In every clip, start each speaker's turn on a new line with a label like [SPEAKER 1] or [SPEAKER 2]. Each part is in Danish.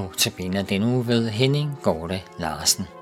[SPEAKER 1] Notabene den uge ved Henning Gorte Larsen.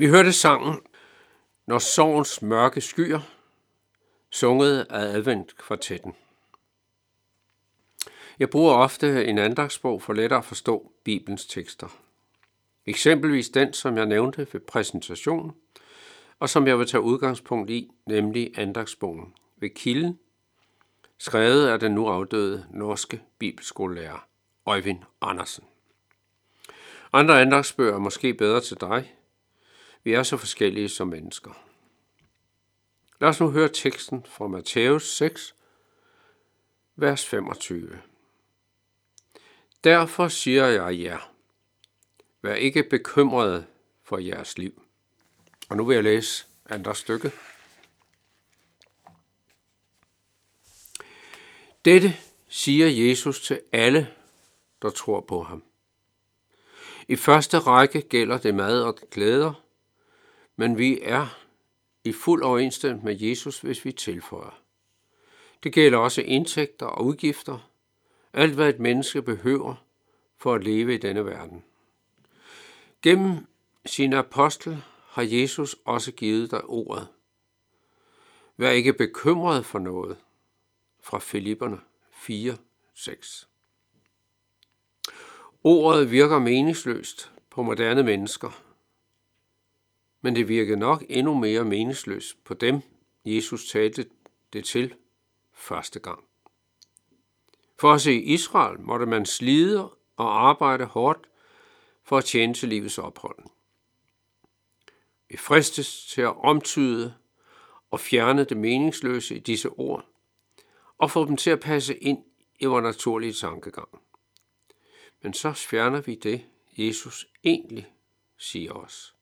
[SPEAKER 2] Vi hørte sangen Når sorgens mørke skyer, sunget af Adventkvartetten. Jeg bruger ofte en andagsbog for lettere at forstå Bibelens tekster. Eksempelvis den, som jeg nævnte ved præsentation, og som jeg vil tage udgangspunkt i, nemlig andagsbogen ved Kilden, skrevet af den nu afdøde norske bibelskolelærer Øjvind Andersen. Andre andagsbøger er måske bedre til dig, vi er så forskellige som mennesker. Lad os nu høre teksten fra Matthæus 6, vers 25. Derfor siger jeg jer, vær ikke bekymrede for jeres liv. Og nu vil jeg læse andre stykke. Dette siger Jesus til alle, der tror på ham. I første række gælder det mad og glæder, men vi er i fuld overensstemmelse med Jesus, hvis vi tilføjer. Det gælder også indtægter og udgifter, alt hvad et menneske behøver for at leve i denne verden. Gennem sin apostel har Jesus også givet dig ordet, Vær ikke bekymret for noget. Fra Filipperne 4, 6. Ordet virker meningsløst på moderne mennesker, men det virkede nok endnu mere meningsløst på dem, Jesus talte det til første gang. For at se Israel måtte man slide og arbejde hårdt for at tjene til livets ophold. Vi fristes til at omtyde og fjerne det meningsløse i disse ord, og få dem til at passe ind i vores naturlige tankegang. Men så fjerner vi det, Jesus egentlig siger os.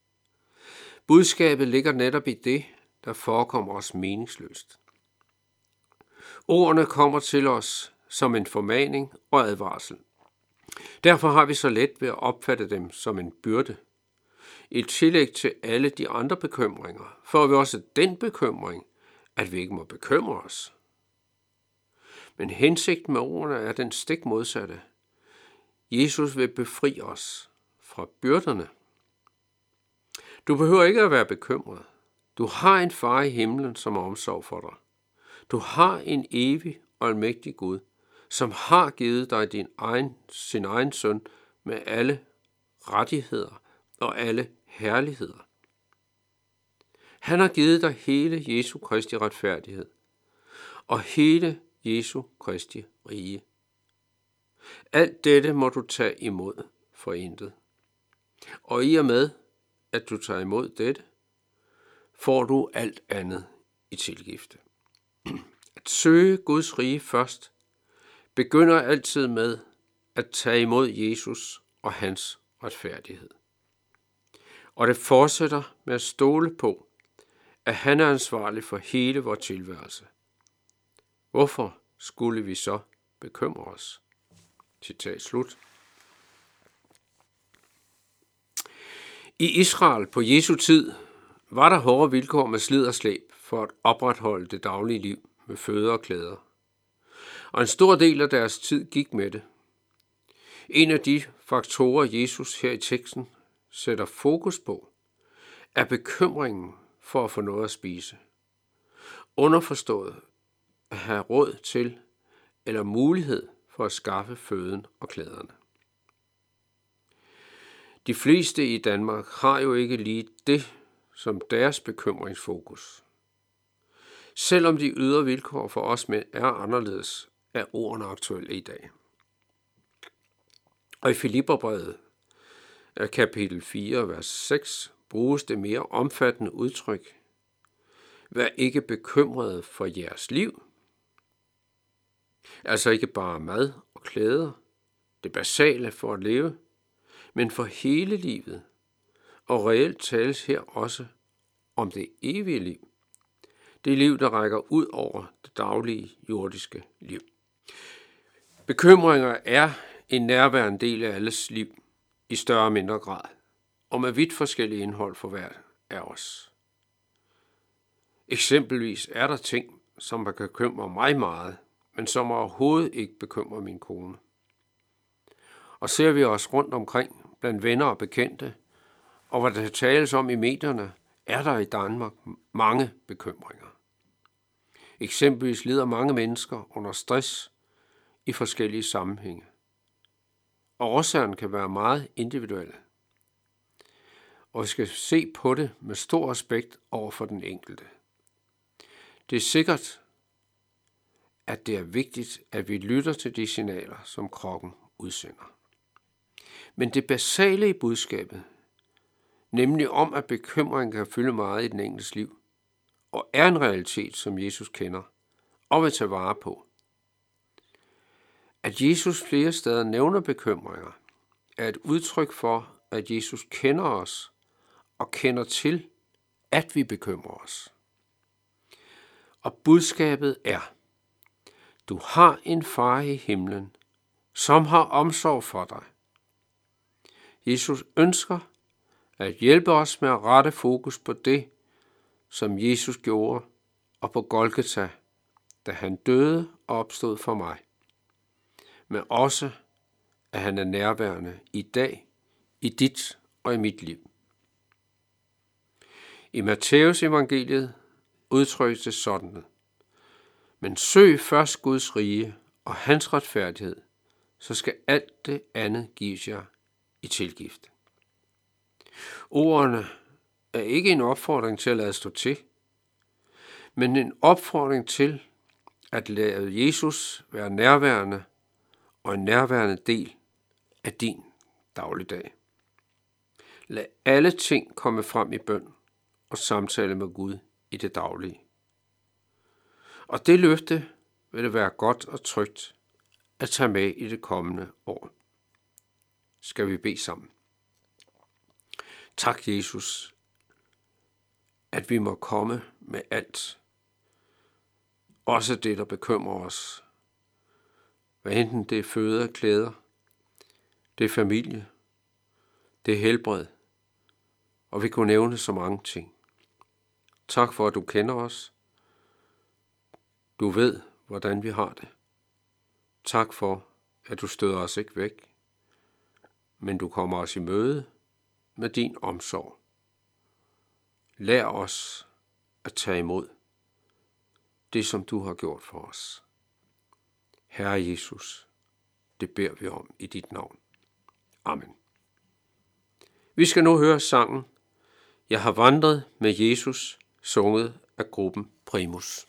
[SPEAKER 2] Budskabet ligger netop i det, der forekommer os meningsløst. Ordene kommer til os som en formaning og advarsel. Derfor har vi så let ved at opfatte dem som en byrde. I tillæg til alle de andre bekymringer, får vi også den bekymring, at vi ikke må bekymre os. Men hensigten med ordene er den stik modsatte. Jesus vil befri os fra byrderne. Du behøver ikke at være bekymret. Du har en far i himlen, som er omsorg for dig. Du har en evig og almægtig Gud, som har givet dig din egen, sin egen søn med alle rettigheder og alle herligheder. Han har givet dig hele Jesu Kristi retfærdighed og hele Jesu Kristi rige. Alt dette må du tage imod for intet. Og i og med, at du tager imod dette, får du alt andet i tilgifte. At søge Guds rige først begynder altid med at tage imod Jesus og hans retfærdighed. Og det fortsætter med at stole på, at han er ansvarlig for hele vores tilværelse. Hvorfor skulle vi så bekymre os? Citat slut. I Israel på Jesu tid var der hårde vilkår med slid og slæb for at opretholde det daglige liv med føde og klæder. Og en stor del af deres tid gik med det. En af de faktorer, Jesus her i teksten sætter fokus på, er bekymringen for at få noget at spise. Underforstået at have råd til eller mulighed for at skaffe føden og klæderne. De fleste i Danmark har jo ikke lige det som deres bekymringsfokus. Selvom de ydre vilkår for os mænd er anderledes, er ordene aktuelle i dag. Og i Filipperbrevet kapitel 4, vers 6, bruges det mere omfattende udtryk. Vær ikke bekymrede for jeres liv. Altså ikke bare mad og klæder, det basale for at leve, men for hele livet. Og reelt tales her også om det evige liv. Det liv, der rækker ud over det daglige jordiske liv. Bekymringer er en nærværende del af alles liv i større og mindre grad, og med vidt forskellige indhold for hver af os. Eksempelvis er der ting, som kan bekymre mig meget, men som overhovedet ikke bekymrer min kone. Og ser vi os rundt omkring blandt venner og bekendte, og hvad der tales om i medierne, er der i Danmark mange bekymringer. Eksempelvis lider mange mennesker under stress i forskellige sammenhænge. Og årsagen kan være meget individuelle. Og vi skal se på det med stor respekt over for den enkelte. Det er sikkert, at det er vigtigt, at vi lytter til de signaler, som kroppen udsender. Men det basale i budskabet, nemlig om, at bekymring kan fylde meget i den enkeltes liv, og er en realitet, som Jesus kender og vil tage vare på. At Jesus flere steder nævner bekymringer, er et udtryk for, at Jesus kender os og kender til, at vi bekymrer os. Og budskabet er, du har en far i himlen, som har omsorg for dig. Jesus ønsker at hjælpe os med at rette fokus på det, som Jesus gjorde, og på Golgata, da han døde og opstod for mig. Men også, at han er nærværende i dag, i dit og i mit liv. I Matteus evangeliet udtrykkes det sådan. Men søg først Guds rige og hans retfærdighed, så skal alt det andet gives jer i tilgift. Ordene er ikke en opfordring til at lade stå til, men en opfordring til at lade Jesus være nærværende og en nærværende del af din dagligdag. Lad alle ting komme frem i bøn og samtale med Gud i det daglige. Og det løfte vil det være godt og trygt at tage med i det kommende år. Skal vi bede sammen. Tak, Jesus, at vi må komme med alt. Også det, der bekymrer os. Hvad enten det er føde og klæder, det er familie, det er helbred, og vi kunne nævne så mange ting. Tak for, at du kender os. Du ved, hvordan vi har det. Tak for, at du støder os ikke væk, men du kommer os i møde med din omsorg. Lær os at tage imod det, som du har gjort for os. Herre Jesus, det beder vi om i dit navn. Amen. Vi skal nu høre sangen Jeg har vandret med Jesus, sunget af gruppen Primus.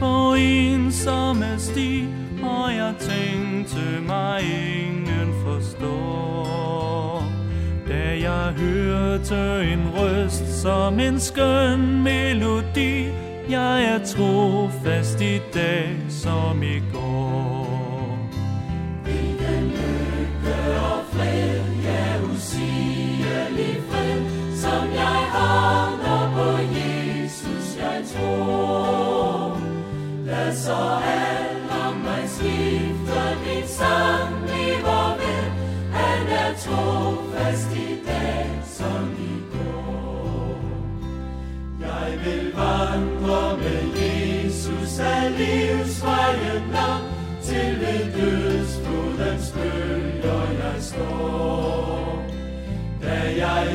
[SPEAKER 1] på ensomme sti, og jeg tænkte mig ingen forstår. Da jeg hørte en røst som en skøn melodi, jeg er trofast i dag som i går.
[SPEAKER 3] vil vandre med Jesus af livsvejen lang, til ved dødsfodens bølger jeg står. Da jeg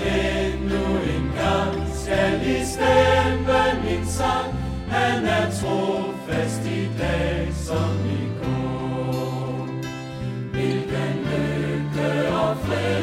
[SPEAKER 3] endnu en gang skal i stemme min sang, han er trofast i dag som i går. Hvilken lykke og fred